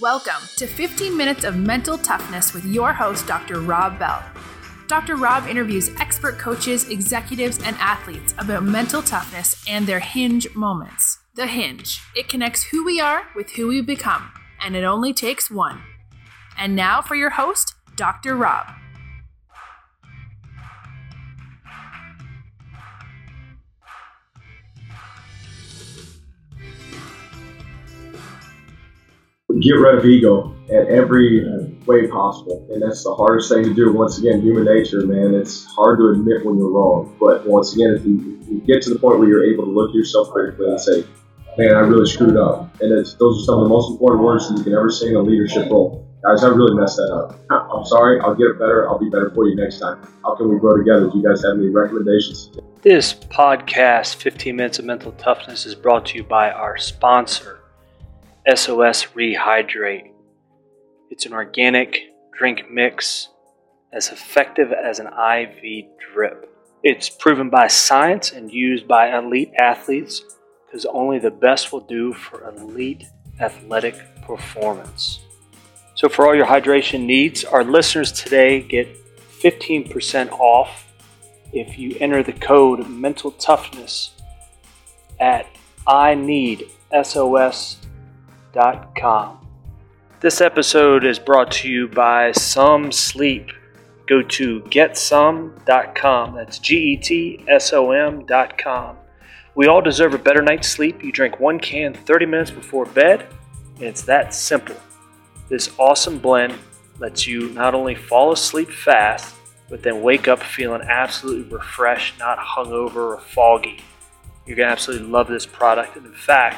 Welcome to 15 Minutes of Mental Toughness with your host, Dr. Rob Bell. Dr. Rob interviews expert coaches, executives, and athletes about mental toughness and their hinge moments. The hinge. It connects who we are with who we become, and it only takes one. And now for your host, Dr. Rob. Get rid of ego at every way possible. And that's the hardest thing to do. Once again, human nature, man, it's hard to admit when you're wrong. But once again, if you, if you get to the point where you're able to look at yourself critically and say, man, I really screwed up. And those are some of the most important words that you can ever say in a leadership role. Guys, I really messed that up. I'm sorry. I'll get it better. I'll be better for you next time. How can we grow together? Do you guys have any recommendations? This podcast, 15 Minutes of Mental Toughness, is brought to you by our sponsor, SOS Rehydrate. It's an organic drink mix as effective as an IV drip. It's proven by science and used by elite athletes because only the best will do for elite athletic performance. So, for all your hydration needs, our listeners today get 15% off if you enter the code mental toughness at I need SOS this episode is brought to you by SOM Sleep. Go to getsom.com. That's G E T S O M.com. We all deserve a better night's sleep. You drink one can 30 minutes before bed, and it's that simple. This awesome blend lets you not only fall asleep fast, but then wake up feeling absolutely refreshed, not hungover or foggy. You're going to absolutely love this product. And in fact,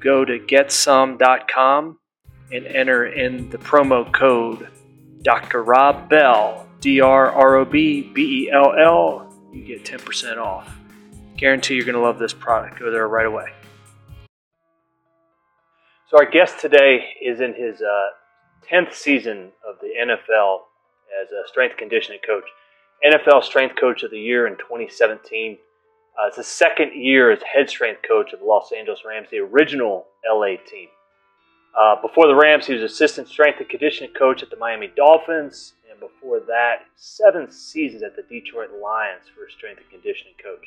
go to getsom.com and enter in the promo code Dr. Rob Bell, D R R O B B E L L, you get 10% off. Guarantee you're going to love this product. Go there right away. So, our guest today is in his uh, 10th season of the NFL as a strength conditioning coach. NFL Strength Coach of the Year in 2017 uh, it's his second year as head strength coach of the Los Angeles Rams, the original LA team. Uh, before the Rams, he was assistant strength and conditioning coach at the Miami Dolphins, and before that, seven seasons at the Detroit Lions for strength and conditioning coach.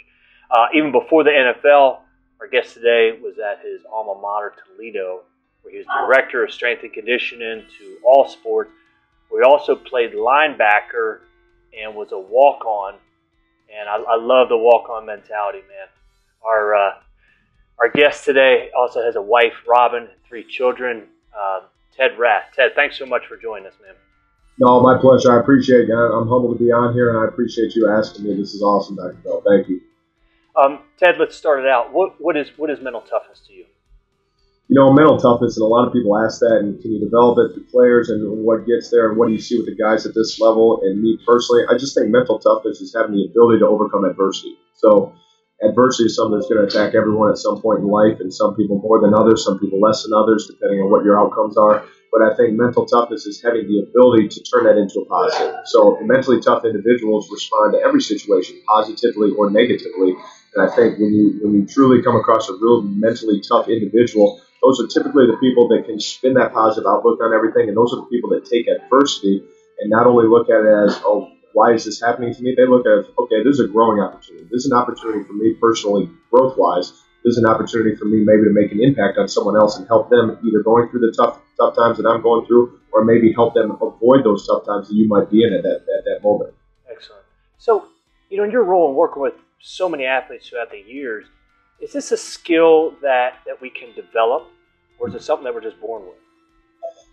Uh, even before the NFL, our guest today was at his alma mater, Toledo, where he was director of strength and conditioning to all sports. Where he also played linebacker and was a walk-on and I, I love the walk on mentality, man. Our uh, our guest today also has a wife, Robin, and three children. Uh, Ted Rath. Ted, thanks so much for joining us, man. No, my pleasure. I appreciate it. I'm humbled to be on here, and I appreciate you asking me. This is awesome, Dr. Bell. Thank you. Um, Ted, let's start it out. What, what is what is mental toughness to you? You know, mental toughness, and a lot of people ask that, and can you develop it through players, and what gets there, and what do you see with the guys at this level? And me personally, I just think mental toughness is having the ability to overcome adversity. So, adversity is something that's going to attack everyone at some point in life, and some people more than others, some people less than others, depending on what your outcomes are. But I think mental toughness is having the ability to turn that into a positive. So, mentally tough individuals respond to every situation positively or negatively. And I think when you when you truly come across a real mentally tough individual, those are typically the people that can spin that positive outlook on everything, and those are the people that take adversity and not only look at it as, oh, why is this happening to me? They look at okay, this is a growing opportunity. This is an opportunity for me personally, growth wise. This is an opportunity for me maybe to make an impact on someone else and help them either going through the tough tough times that I'm going through, or maybe help them avoid those tough times that you might be in at that at that moment. Excellent. So, you know, in your role in working with so many athletes throughout the years, is this a skill that, that we can develop, or is it something that we're just born with?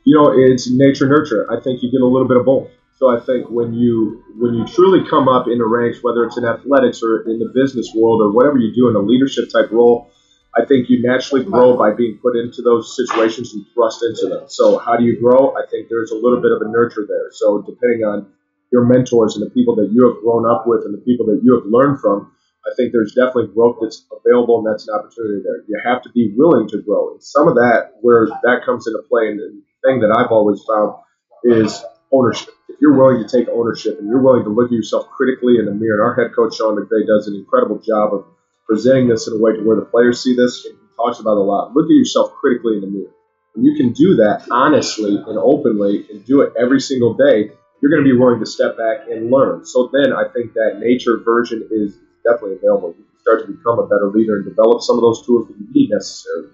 You know, it's nature nurture. I think you get a little bit of both. So I think when you when you truly come up in the ranks, whether it's in athletics or in the business world or whatever you do in a leadership type role, I think you naturally grow by being put into those situations and thrust into them. So how do you grow? I think there's a little bit of a nurture there. So depending on your mentors and the people that you have grown up with and the people that you have learned from, I think there's definitely growth that's available, and that's an opportunity there. You have to be willing to grow. And some of that, where that comes into play, and the thing that I've always found is ownership. If you're willing to take ownership and you're willing to look at yourself critically in the mirror, and our head coach Sean McVay does an incredible job of presenting this in a way to where the players see this, and he talks about a lot. Look at yourself critically in the mirror. When you can do that honestly and openly and do it every single day, you're going to be willing to step back and learn. So then I think that nature version is definitely available. You can start to become a better leader and develop some of those tools that you need necessarily.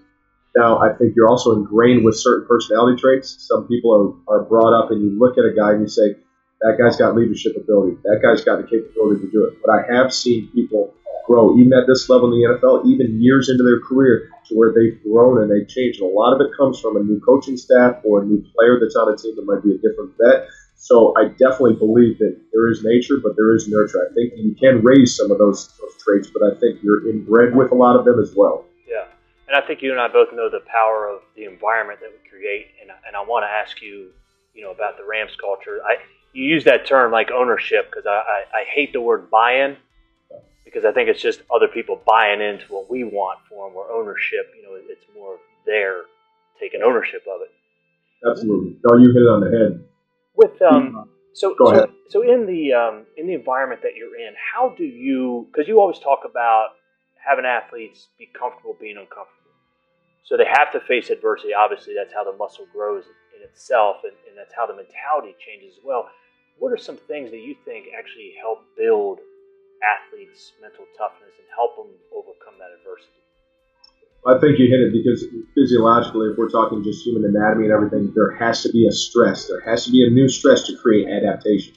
Now, I think you're also ingrained with certain personality traits. Some people are, are brought up and you look at a guy and you say, that guy's got leadership ability. That guy's got the capability to do it. But I have seen people grow, even at this level in the NFL, even years into their career, to where they've grown and they've changed. And a lot of it comes from a new coaching staff or a new player that's on a team that might be a different vet. So I definitely believe that there is nature, but there is nurture. I think you can raise some of those, those traits, but I think you're inbred with a lot of them as well. Yeah. And I think you and I both know the power of the environment that we create. And, and I want to ask you, you know, about the Rams culture. I, you use that term like ownership because I, I, I hate the word buy-in because I think it's just other people buying into what we want for them. Where ownership, you know, it's more their taking ownership of it. Absolutely. No, you hit it on the head. With um, so so, so in the um, in the environment that you're in, how do you? Because you always talk about having athletes be comfortable being uncomfortable. So they have to face adversity. Obviously, that's how the muscle grows in itself, and, and that's how the mentality changes as well. What are some things that you think actually help build athletes' mental toughness and help them overcome that adversity? I think you hit it because physiologically, if we're talking just human anatomy and everything, there has to be a stress. There has to be a new stress to create adaptation.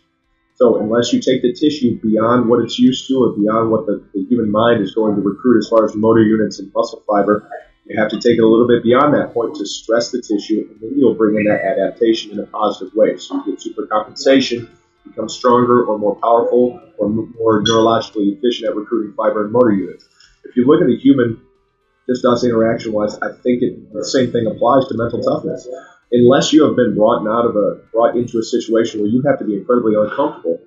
So unless you take the tissue beyond what it's used to or beyond what the, the human mind is going to recruit as far as motor units and muscle fiber, you have to take it a little bit beyond that point to stress the tissue, and then you'll bring in that adaptation in a positive way. So you get supercompensation, become stronger or more powerful or more neurologically efficient at recruiting fiber and motor units. If you look at the human, just us interaction wise, I think it, the same thing applies to mental toughness. Unless you have been brought out of a brought into a situation where you have to be incredibly uncomfortable,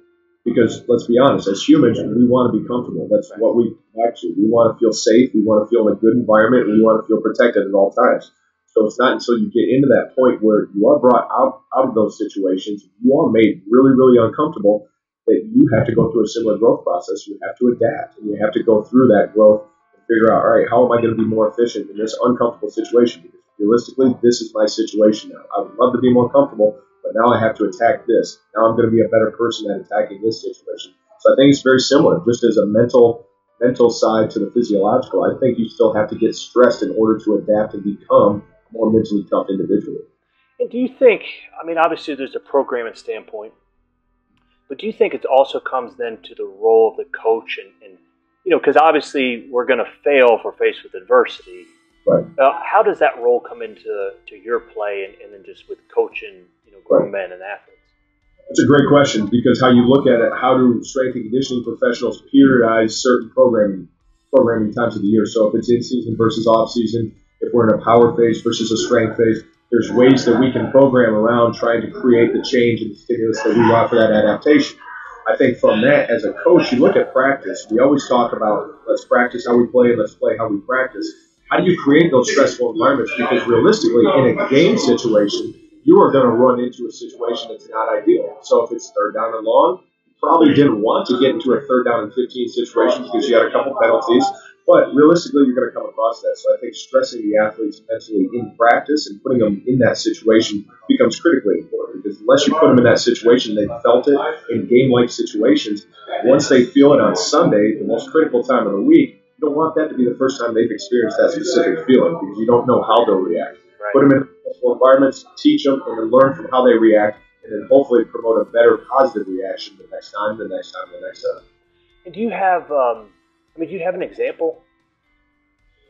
because let's be honest, as humans, we want to be comfortable. That's what we actually we want to feel safe. We want to feel in a good environment. We want to feel protected at all times. So it's not until you get into that point where you are brought out, out of those situations, you are made really, really uncomfortable that you have to go through a similar growth process. You have to adapt and you have to go through that growth figure out, all right, how am I going to be more efficient in this uncomfortable situation? Because realistically, this is my situation now. I would love to be more comfortable, but now I have to attack this. Now I'm going to be a better person at attacking this situation. So I think it's very similar, just as a mental mental side to the physiological. I think you still have to get stressed in order to adapt and become a more mentally tough individual. And do you think? I mean, obviously, there's a programming standpoint, but do you think it also comes then to the role of the coach and, and you know, because obviously we're going to fail if we're faced with adversity. Right. Uh, how does that role come into to your play, and, and then just with coaching, you know, grown right. men and athletes? That's a great question because how you look at it, how do strength and conditioning professionals periodize certain programming programming times of the year? So if it's in season versus off season, if we're in a power phase versus a strength phase, there's ways that we can program around trying to create the change and the stimulus that we want for that adaptation. I think from that, as a coach, you look at practice. We always talk about let's practice how we play, let's play how we practice how do you create those stressful environments? Because realistically, in a game situation, you are going to run into a situation that's not ideal. So if it's third down and long, you probably didn't want to get into a third down and 15 situation because you had a couple penalties. But realistically, you're going to come across that. So I think stressing the athletes mentally in practice and putting them in that situation becomes critically important because unless you put them in that situation, they felt it in game-like situations. Once they feel it on Sunday, the most critical time of the week, you don't want that to be the first time they've experienced that specific feeling because you don't know how they'll react. Right. Put them in stressful environments, teach them, and then learn from how they react, and then hopefully promote a better positive reaction the next time, the next time, the next time. And do you have, um, I mean, do you have an example?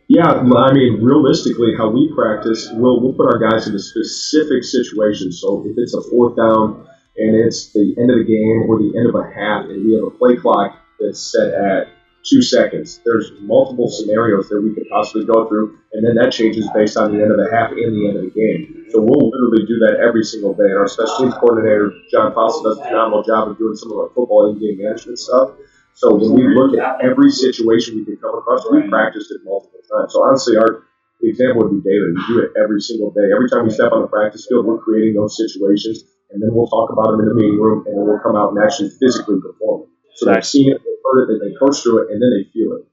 Yeah, I mean, realistically, how we practice, we'll, we'll put our guys in a specific situation. So if it's a fourth down and it's the end of the game or the end of a half, and we have a play clock that's set at two seconds. There's multiple scenarios that we could possibly go through, and then that changes based on the end of the half and the end of the game. So we'll literally do that every single day. And our special teams coordinator, John Fassel, does a phenomenal job of doing some of our football in-game management stuff. So when we look at every situation we can come across, we practiced it multiple times. So honestly, our the example would be daily. We do it every single day. Every time we step on the practice field, we're creating those situations, and then we'll talk about them in the meeting room, and then we'll come out and actually physically perform. it. So they've seen it, they've heard it, they coach through it, and then they feel it.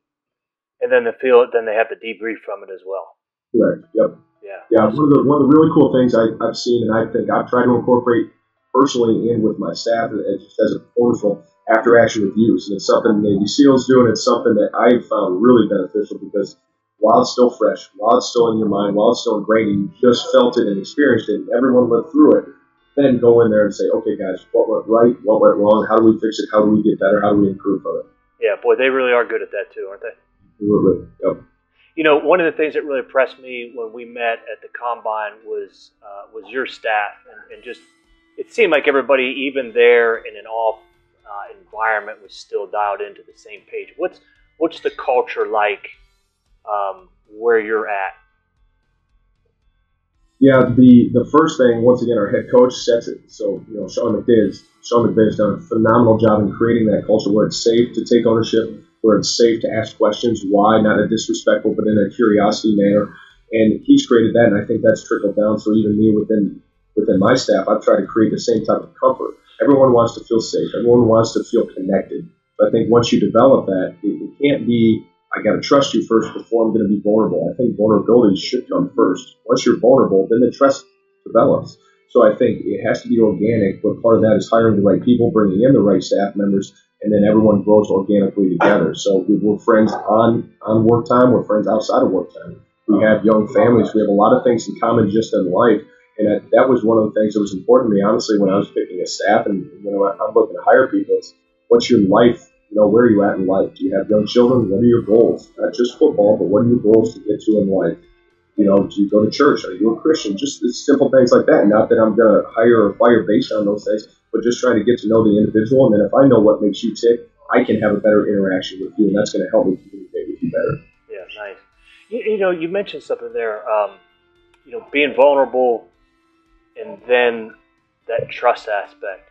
And then they feel it, then they have to debrief from it as well. Correct. Yep. Yeah. Yeah. One of the one of the really cool things I, I've seen, and I think I've tried to incorporate personally and with my staff as, as a performance role after action reviews. And it's something Navy SEALs do, and it's something that I've found really beneficial because while it's still fresh, while it's still in your mind, while it's still ingrained, you just felt it and experienced it, and everyone went through it, then go in there and say, okay, guys, what went right? What went wrong? How do we fix it? How do we get better? How do we improve from it? Yeah, boy, they really are good at that too, aren't they? Really, yep. You know, one of the things that really impressed me when we met at the combine was uh, was your staff, and, and, just it seemed like everybody, even there in an off uh, environment, was still dialed into the same page. What's what's the culture like um, where you're at? Yeah, the the first thing, once again, our head coach sets it. So you know, Sean McVay has Sean McVay has done a phenomenal job in creating that culture where it's safe to take ownership, where it's safe to ask questions, why, not a disrespectful, but in a curiosity manner. And he's created that, and I think that's trickled down. So even me within within my staff, I've tried to create the same type of comfort. Everyone wants to feel safe. Everyone wants to feel connected. But I think once you develop that, it, it can't be I got to trust you first before I'm going to be vulnerable. I think vulnerability should come first. Once you're vulnerable, then the trust develops. So I think it has to be organic, but part of that is hiring the right people, bringing in the right staff members, and then everyone grows organically together. So we're friends on, on work time, we're friends outside of work time. We have young families, we have a lot of things in common just in life. And that, that was one of the things that was important to me, honestly, when I was picking a staff and when I'm looking to hire people. It's what's your life you know, where are you at in life? Do you have young children? What are your goals? Not just football, but what are your goals to get to in life? You know, do you go to church? Are you a Christian? Just simple things like that. Not that I'm going to hire or fire based on those things, but just trying to get to know the individual. And then if I know what makes you tick, I can have a better interaction with you, and that's going to help me communicate with you better. Yeah, nice. You, you know, you mentioned something there. Um, you know, being vulnerable, and then that trust aspect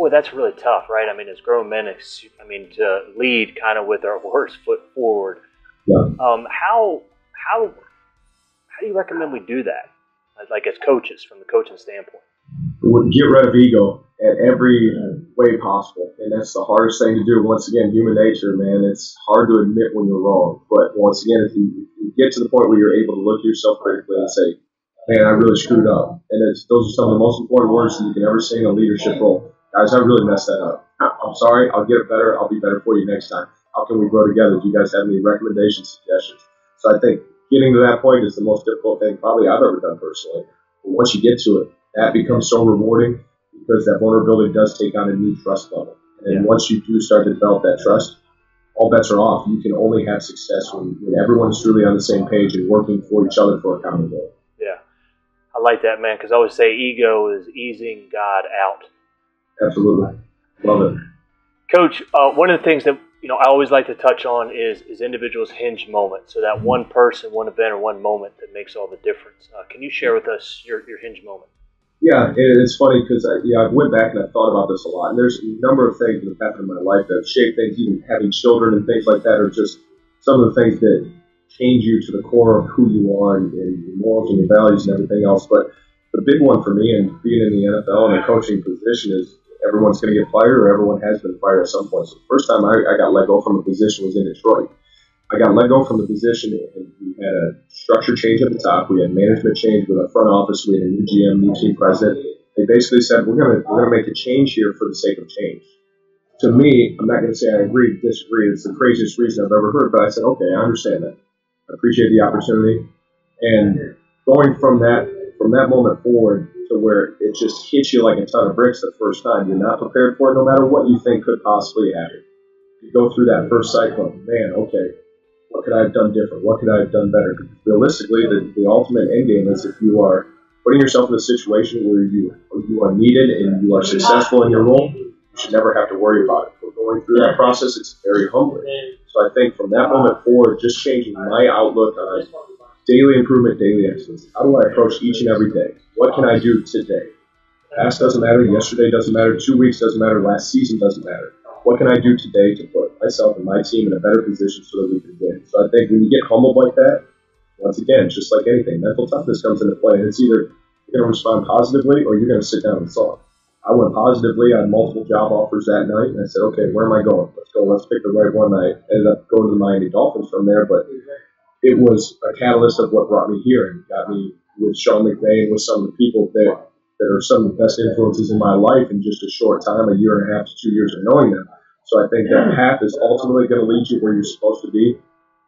boy, that's really tough, right? I mean, as grown men, I mean, to lead kind of with our worst foot forward. Yeah. Um, how how how do you recommend we do that? Like as coaches, from the coaching standpoint. Would get rid of ego at every way possible, and that's the hardest thing to do. Once again, human nature, man. It's hard to admit when you're wrong, but once again, if you, if you get to the point where you're able to look at yourself critically and say, "Man, I really screwed up," and it's those are some of the most important words that you can ever say in a leadership role guys, I really messed that up. I'm sorry. I'll get it better. I'll be better for you next time. How can we grow together? Do you guys have any recommendations, suggestions? So I think getting to that point is the most difficult thing probably I've ever done personally. But once you get to it, that becomes so rewarding because that vulnerability does take on a new trust level. And yeah. once you do start to develop that trust, all bets are off. You can only have success when, when everyone is truly on the same page and working for each other for a common goal. Yeah. I like that, man, because I always say ego is easing God out. Absolutely. Love it. Coach, uh, one of the things that you know I always like to touch on is is individuals' hinge moment. So that one person, one event, or one moment that makes all the difference. Uh, can you share with us your, your hinge moment? Yeah, it's funny because I, yeah, I went back and I thought about this a lot. And there's a number of things that have happened in my life that have shaped things. Even having children and things like that are just some of the things that change you to the core of who you are and, and your morals and your values and everything else. But the big one for me and being in the NFL and a coaching position is everyone's going to get fired or everyone has been fired at some point. So the first time I, I got let go from a position was in Detroit. I got let go from the position and we had a structure change at the top. We had management change with our front office. We had a new GM, new team president. They basically said, we're going to, we're going to make a change here for the sake of change. To me, I'm not going to say I agree, disagree. It's the craziest reason I've ever heard, but I said, okay, I understand that. Appreciate the opportunity. And going from that, from that moment forward, to where it just hits you like a ton of bricks the first time. You're not prepared for it, no matter what you think could possibly happen. You go through that first cycle, man, okay, what could I have done different? What could I have done better? Realistically, the, the ultimate end game is if you are putting yourself in a situation where you you are needed and you are successful in your role, you should never have to worry about it. But going through that process, it's very humbling. So I think from that moment forward, just changing my outlook on daily improvement, daily excellence. How do I approach each and every day? What can I do today? Past doesn't matter, yesterday doesn't matter, two weeks doesn't matter, last season doesn't matter. What can I do today to put myself and my team in a better position so that we can win? So I think when you get humbled like that, once again, just like anything, mental toughness comes into play. And it's either you're going to respond positively or you're going to sit down and sulk. I went positively. Had multiple job offers that night, and I said, okay, where am I going? Let's go. Let's pick the right one. I ended up going to the Miami Dolphins from there, but it was a catalyst of what brought me here and got me with Sean McVay and with some of the people that, that are some of the best influences in my life in just a short time, a year and a half to two years of knowing them. So I think that path is ultimately going to lead you where you're supposed to be.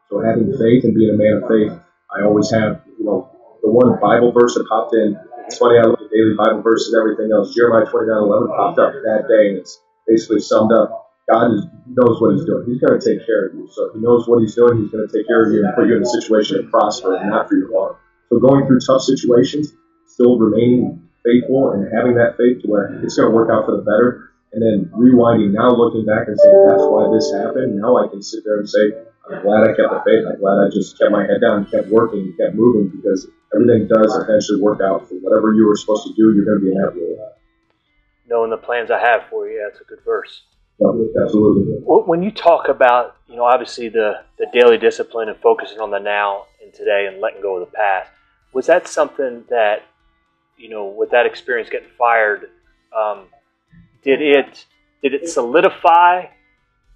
So having faith and being a man of faith, I always have, you know, the one Bible verse that popped in. It's funny, I look at daily Bible verses and everything else. Jeremiah 29 11 popped up that day, and it's basically summed up God is, knows what He's doing. He's going to take care of you. So He knows what He's doing. He's going to take care of you and put you in a situation to prosper and not for your harm. So going through tough situations, still remaining faithful and having that faith to where it's going to work out for the better. And then rewinding now, looking back and saying, that's why this happened. Now I can sit there and say, I'm glad I kept the faith. I'm glad I just kept my head down and kept working and kept moving because everything does eventually work out for whatever you were supposed to do. You're going to be happy with that. Knowing the plans I have for you, that's a good verse. Absolutely. When you talk about, you know, obviously the, the daily discipline and focusing on the now and today and letting go of the past, was that something that, you know, with that experience getting fired, um, did it did it solidify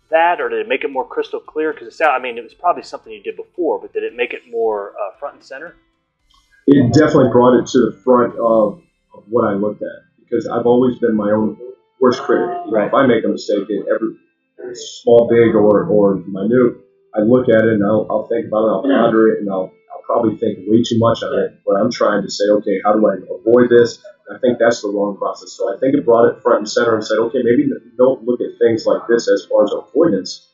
that, or did it make it more crystal clear? Because it sound, I mean, it was probably something you did before, but did it make it more uh, front and center? It definitely brought it to the front of, of what I looked at because I've always been my own worst critic. You know, if I make a mistake in every small, big, or, or minute, I look at it and I'll, I'll think about it, I'll ponder it, and I'll, I'll probably think way too much on it. But I'm trying to say, okay, how do I avoid this? And I think that's the wrong process. So I think it brought it front and center and said, okay, maybe don't look at things like this as far as avoidance.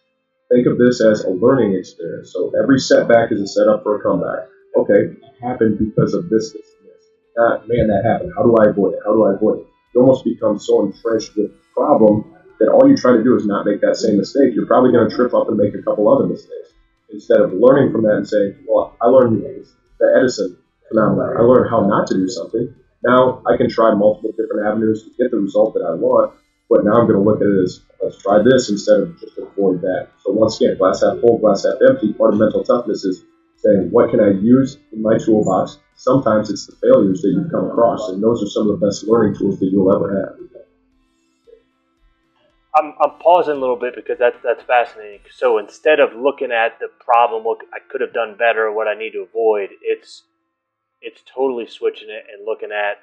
Think of this as a learning experience. So every setback is a setup for a comeback. Okay, it happened because of this, this, and this. Man, that happened. How do I avoid it? How do I avoid it? you almost become so entrenched with the problem that all you try to do is not make that same mistake. You're probably going to trip up and make a couple other mistakes instead of learning from that and saying, well, I learned the Edison phenomenon. I learned how not to do something. Now I can try multiple different avenues to get the result that I want, but now I'm going to look at it as let's try this instead of just avoid that. So once again, glass half full, glass half empty. Part of mental toughness is saying, what can I use in my toolbox? Sometimes it's the failures that you've come across, and those are some of the best learning tools that you'll ever have. I'm, I'm pausing a little bit because that's that's fascinating. So instead of looking at the problem, what I could have done better, what I need to avoid, it's it's totally switching it and looking at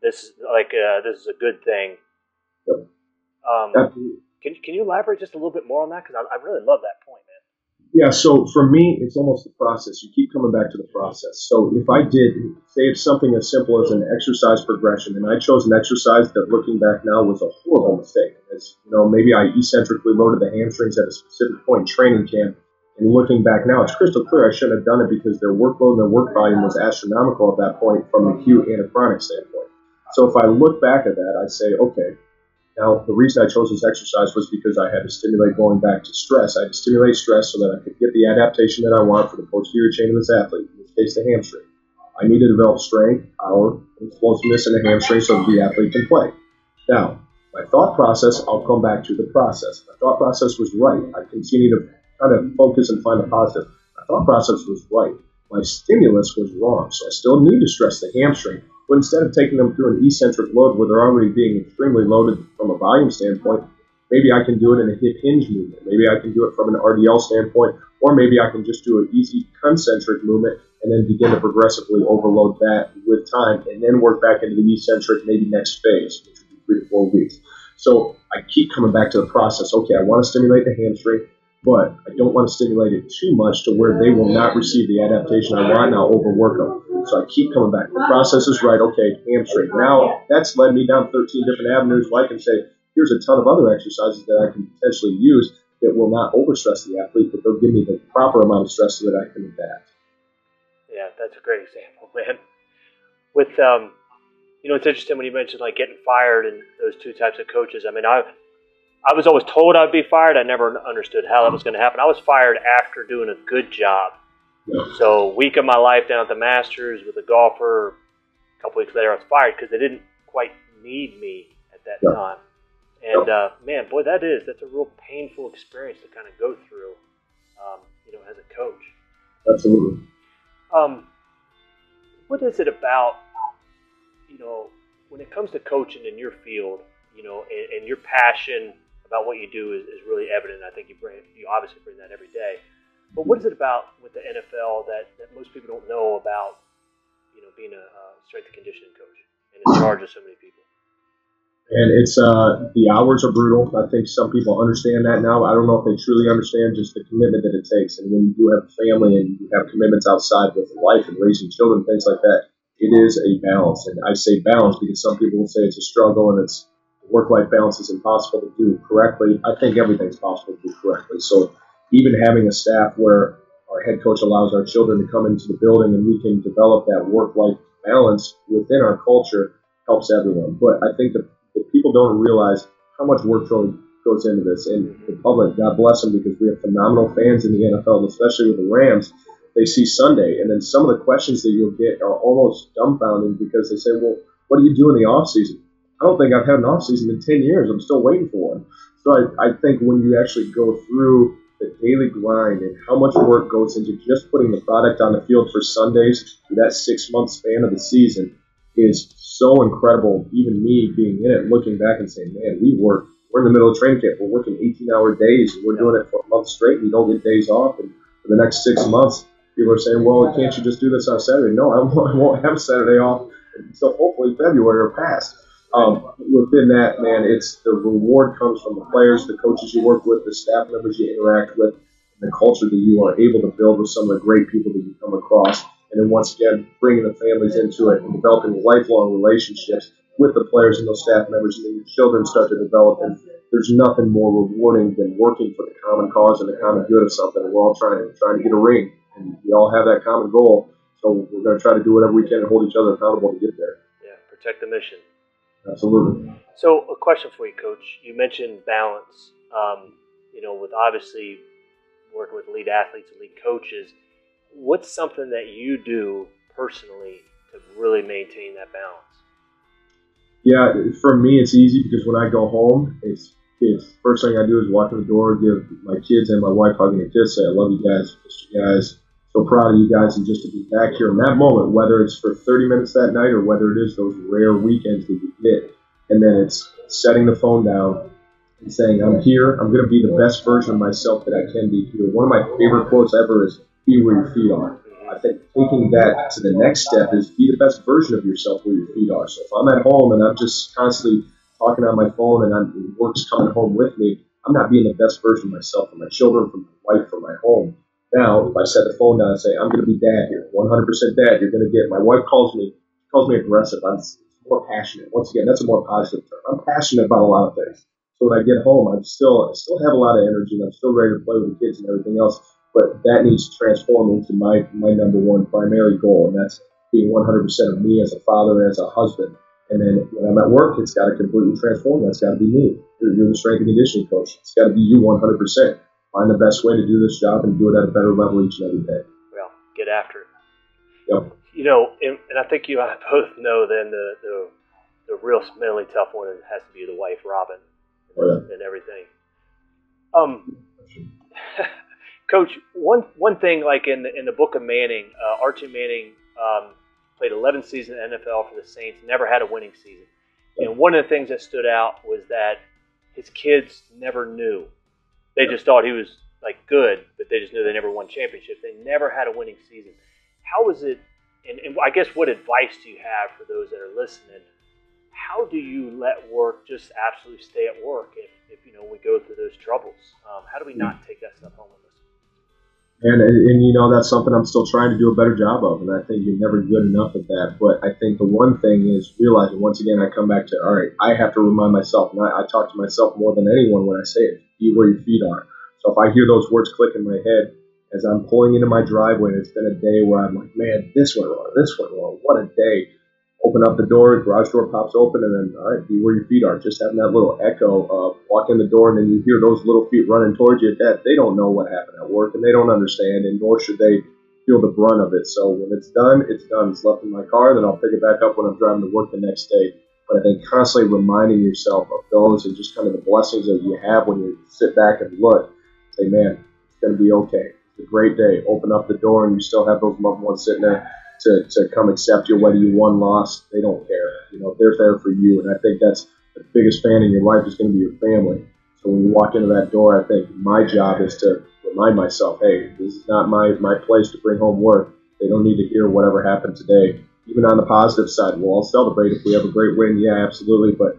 this is like uh, this is a good thing. Yep. Um, can can you elaborate just a little bit more on that? Because I, I really love that point. Yeah, so for me, it's almost the process. You keep coming back to the process. So if I did, say it's something as simple as an exercise progression, and I chose an exercise that looking back now was a horrible mistake. As you know, maybe I eccentrically loaded the hamstrings at a specific point in training camp, and looking back now, it's crystal clear I shouldn't have done it because their workload and their work volume was astronomical at that point from an acute and a chronic standpoint. So if I look back at that, I say, okay, now, the reason I chose this exercise was because I had to stimulate going back to stress. I had to stimulate stress so that I could get the adaptation that I want for the posterior chain of this athlete, in this case, the hamstring. I need to develop strength, power, and explosiveness in the hamstring so that the athlete can play. Now, my thought process, I'll come back to the process. My thought process was right. I continue to kind of focus and find the positive. My thought process was right. My stimulus was wrong. So I still need to stress the hamstring but instead of taking them through an eccentric load where they're already being extremely loaded from a volume standpoint, maybe I can do it in a hip hinge movement. Maybe I can do it from an RDL standpoint, or maybe I can just do an easy concentric movement and then begin to progressively overload that with time and then work back into the eccentric maybe next phase, which would be three to four weeks. So I keep coming back to the process. Okay, I want to stimulate the hamstring but I don't want to stimulate it too much to where they will not receive the adaptation I want and I'll overwork them. So I keep coming back. The process is right. Okay, hamstring. Now that's led me down 13 different avenues where I can say, here's a ton of other exercises that I can potentially use that will not overstress the athlete, but they'll give me the proper amount of stress so that I can adapt. Yeah, that's a great example, man. With um, you know, it's interesting when you mentioned like getting fired and those two types of coaches. I mean, I I was always told I'd be fired. I never understood how that was going to happen. I was fired after doing a good job. So, week of my life down at the Masters with a golfer. A couple weeks later, I was fired because they didn't quite need me at that yeah. time. And uh, man, boy, that is that's a real painful experience to kind of go through, um, you know, as a coach. Absolutely. Um, what is it about, you know, when it comes to coaching in your field, you know, and, and your passion about what you do is, is really evident. I think you bring you obviously bring that every day. But what is it about with the NFL that, that most people don't know about, you know, being a uh, strength and conditioning coach and in charge of so many people? And it's uh, the hours are brutal. I think some people understand that now. I don't know if they truly understand just the commitment that it takes. And when you have a family and you have commitments outside with life and raising children, things like that, it is a balance. And I say balance because some people will say it's a struggle and it's work-life balance is impossible to do correctly. I think everything's possible to do correctly. So even having a staff where our head coach allows our children to come into the building and we can develop that work-life balance within our culture helps everyone. But I think the that people don't realize how much work goes into this. And the public, God bless them, because we have phenomenal fans in the NFL, especially with the Rams. They see Sunday, and then some of the questions that you'll get are almost dumbfounding because they say, "Well, what do you do in the off season?" I don't think I've had an off season in ten years. I'm still waiting for one. So I, I think when you actually go through the daily grind and how much work goes into just putting the product on the field for Sundays through that six month span of the season, is so incredible. Even me being in it, looking back and saying, man, we work. We're in the middle of training camp. We're working 18-hour days, and we're doing it for a month straight. We don't get days off, and for the next six months, people are saying, well, can't you just do this on Saturday? No, I won't, I won't have Saturday off until hopefully February or past. Um, within that, man, it's the reward comes from the players, the coaches you work with, the staff members you interact with, and the culture that you are able to build with some of the great people that you come across and then once again bringing the families into it and developing lifelong relationships with the players and those staff members, and then your children start to develop. And there's nothing more rewarding than working for the common cause and the common good of something. And we're all trying to trying to get a ring, and we all have that common goal. So we're going to try to do whatever we can to hold each other accountable to get there. Yeah, protect the mission. Absolutely. So, a question for you, Coach. You mentioned balance. Um, you know, with obviously working with elite athletes, elite coaches what's something that you do personally to really maintain that balance? Yeah, for me, it's easy because when I go home, it's it's first thing I do is walk in the door, give my kids and my wife hugging a kiss, say I love you guys, miss you guys, so proud of you guys, and just to be back here in that moment, whether it's for 30 minutes that night or whether it is those rare weekends that you get, and then it's setting the phone down and saying I'm here, I'm going to be the best version of myself that I can be here. One of my favorite quotes ever is be where your feet are. I think taking that to the next step is be the best version of yourself where your feet are. So if I'm at home and I'm just constantly talking on my phone and, I'm, work's coming home with me, I'm not being the best version of myself for my children, for my wife, for my home. Now, if I set the phone down and say, I'm going to be dad here, 100% dad, you're going to get, my wife calls me, calls me aggressive. I'm more passionate. Once again, that's a more positive term. I'm passionate about a lot of things. So when I get home, I'm still, I still have a lot of energy and I'm still ready to play with the kids and everything else but that needs to transform into my, my number one primary goal, and that's being 100% of me as a father, as a husband. And then when I'm at work, it's got to completely transform. That's got to be me. You're, you're the strength and conditioning coach. It's got to be you 100%. Find the best way to do this job and do it at a better level each and every day. Well, get after it. Yep. You know, and, and I think you and I both know then the, the, the real mentally tough one has to be the wife, Robin, oh, yeah. and everything. Um, Coach, one one thing like in the, in the book of Manning, uh, Archie Manning um, played 11 seasons in the NFL for the Saints, never had a winning season. And one of the things that stood out was that his kids never knew. They just thought he was like good, but they just knew they never won championships. They never had a winning season. How was it? And, and I guess what advice do you have for those that are listening? How do you let work just absolutely stay at work if, if you know we go through those troubles? Um, how do we not take that stuff home with us? And, and, and, you know, that's something I'm still trying to do a better job of. And I think you're never good enough at that. But I think the one thing is realizing, once again, I come back to, all right, I have to remind myself, and I, I talk to myself more than anyone when I say it, be where your feet are. So if I hear those words click in my head as I'm pulling into my driveway, and it's been a day where I'm like, man, this went wrong, this went wrong, what a day open up the door, garage door pops open, and then, all right, be where your feet are. Just having that little echo of walk in the door, and then you hear those little feet running towards you. That they don't know what happened at work, and they don't understand, and nor should they feel the brunt of it. So when it's done, it's done. It's left in my car, then I'll pick it back up when I'm driving to work the next day. But I think constantly reminding yourself of those and just kind of the blessings that you have when you sit back and look, say, man, it's going to be okay. It's a great day. Open up the door, and you still have those loved ones sitting there to, to come accept you, whether you won, lost, they don't care. You know, they're there for you. And I think that's the biggest fan in your life is going to be your family. So when you walk into that door, I think my job is to remind myself, hey, this is not my, my place to bring home work. They don't need to hear whatever happened today. Even on the positive side, we'll all celebrate if we have a great win. Yeah, absolutely. But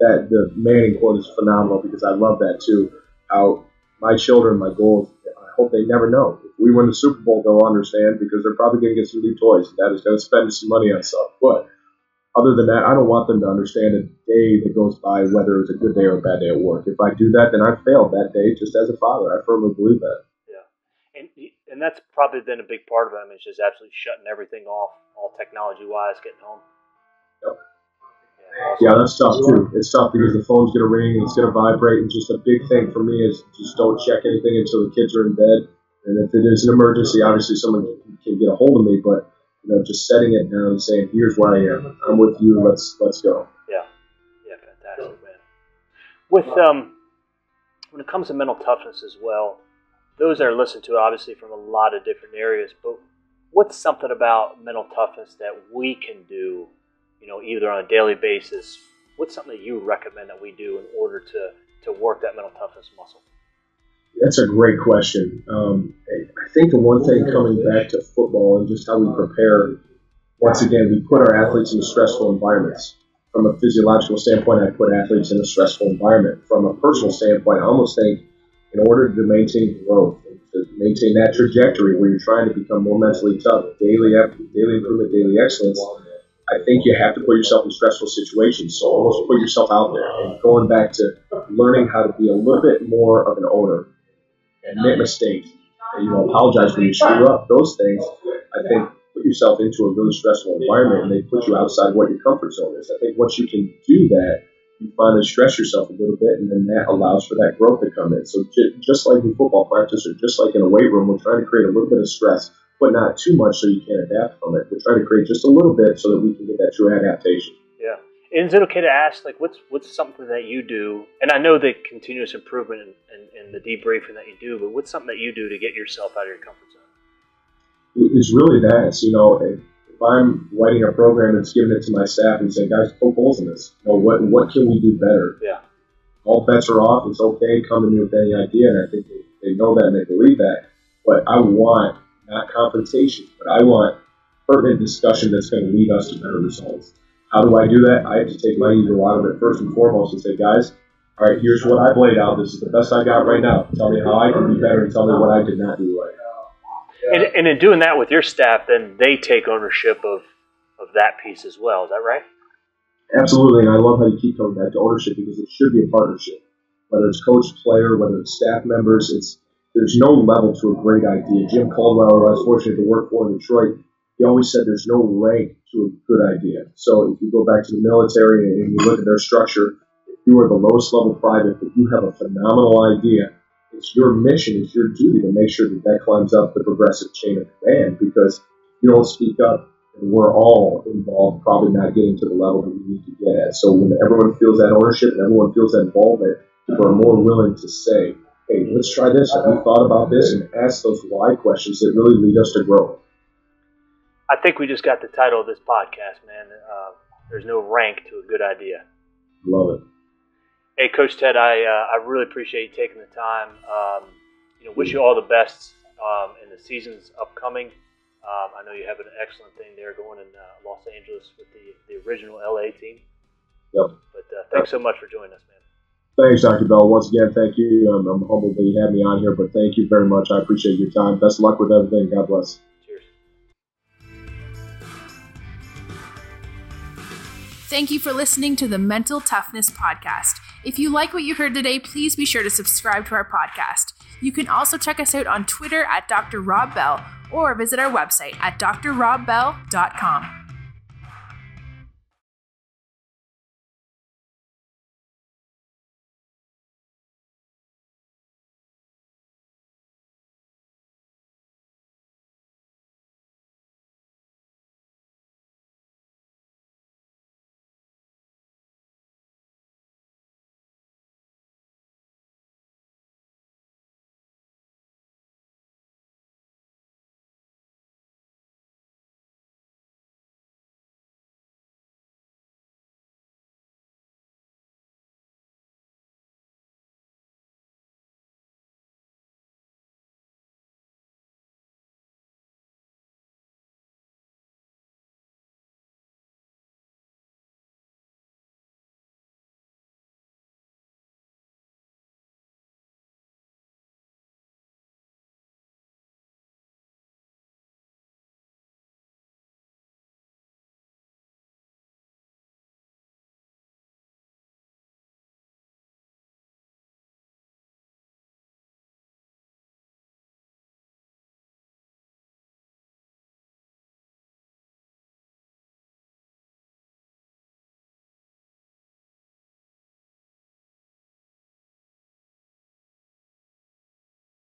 that the Manning quote is phenomenal because I love that too. How my children, my goals, I hope they never know. If we win the Super Bowl, they'll understand because they're probably going to get some new toys. Dad is going to spend some money on stuff. But other than that, I don't want them to understand a day that goes by, whether it's a good day or a bad day at work. If I do that, then I failed that day just as a father. I firmly believe that. Yeah. And, and that's probably been a big part of it. I mean, just absolutely shutting everything off, all technology wise, getting home. Yep. Yeah, that's tough too. It's tough because the phone's gonna ring, and it's gonna vibrate, and just a big thing for me is just don't check anything until the kids are in bed. And if it is an emergency, obviously someone can get a hold of me. But you know, just setting it down and saying, "Here's where I am. I'm with you. Let's let's go." Yeah, yeah, fantastic, man. With um, when it comes to mental toughness as well, those that are listened to obviously from a lot of different areas. But what's something about mental toughness that we can do, you know, either on a daily basis? What's something that you recommend that we do in order to to work that mental toughness muscle? That's a great question. Um, I think the one thing coming back to football and just how we prepare, once again, we put our athletes in stressful environments. From a physiological standpoint, I put athletes in a stressful environment. From a personal standpoint, I almost think in order to maintain growth, to maintain that trajectory where you're trying to become more mentally tough, daily, daily improvement, daily excellence, I think you have to put yourself in stressful situations. So almost put yourself out there. And going back to learning how to be a little bit more of an owner, admit mistakes, and you know, apologize when you screw up. Those things, I think, put yourself into a really stressful environment, and they put you outside what your comfort zone is. I think once you can do that, you find finally stress yourself a little bit, and then that allows for that growth to come in. So just like in football practice, or just like in a weight room, we're trying to create a little bit of stress, but not too much so you can't adapt from it. We're trying to create just a little bit so that we can get that true adaptation. Yeah. And Is it okay to ask, like, what's what's something that you do? And I know the continuous improvement and, and, and the debriefing that you do, but what's something that you do to get yourself out of your comfort zone? It's really that. you know, if, if I'm writing a program and giving it to my staff and saying, guys, poke holes in this. You know, what what can we do better? Yeah. All bets are off. It's okay. Come to me with any idea, and I think they, they know that and they believe that. But I want not confrontation, but I want pertinent discussion that's going to lead us to better results. How do I do that? I have to take my ego out of it first and foremost and say, guys, all right, here's what I've laid out. This is the best I got right now. Tell me how I can be better and tell me what I did not do right. And, and in doing that with your staff, then they take ownership of, of that piece as well. Is that right? Absolutely, and I love how you keep coming back to ownership because it should be a partnership. Whether it's coach, player, whether it's staff members, it's there's no level to a great idea. Jim Caldwell, who I was fortunate to work for in Detroit, he always said there's no rank to a good idea. So if you go back to the military and you look at their structure, if you are the lowest level private, but you have a phenomenal idea, it's your mission, it's your duty to make sure that that climbs up the progressive chain of command because you don't speak up and we're all involved, probably not getting to the level that we need to get at. So when everyone feels that ownership and everyone feels that involvement, people are more willing to say, hey, let's try this. Have you thought about this? And ask those why questions that really lead us to grow. I think we just got the title of this podcast, man. Uh, there's no rank to a good idea. Love it. Hey, Coach Ted, I uh, I really appreciate you taking the time. Um, you know, wish you all the best um, in the seasons upcoming. Um, I know you have an excellent thing there going in uh, Los Angeles with the, the original LA team. Yep. But uh, thanks so much for joining us, man. Thanks, Dr. Bell. Once again, thank you. I'm, I'm humbled that you had me on here, but thank you very much. I appreciate your time. Best of luck with everything. God bless. Cheers. Thank you for listening to the Mental Toughness Podcast. If you like what you heard today, please be sure to subscribe to our podcast. You can also check us out on Twitter at Dr. Rob Bell or visit our website at drrobbell.com.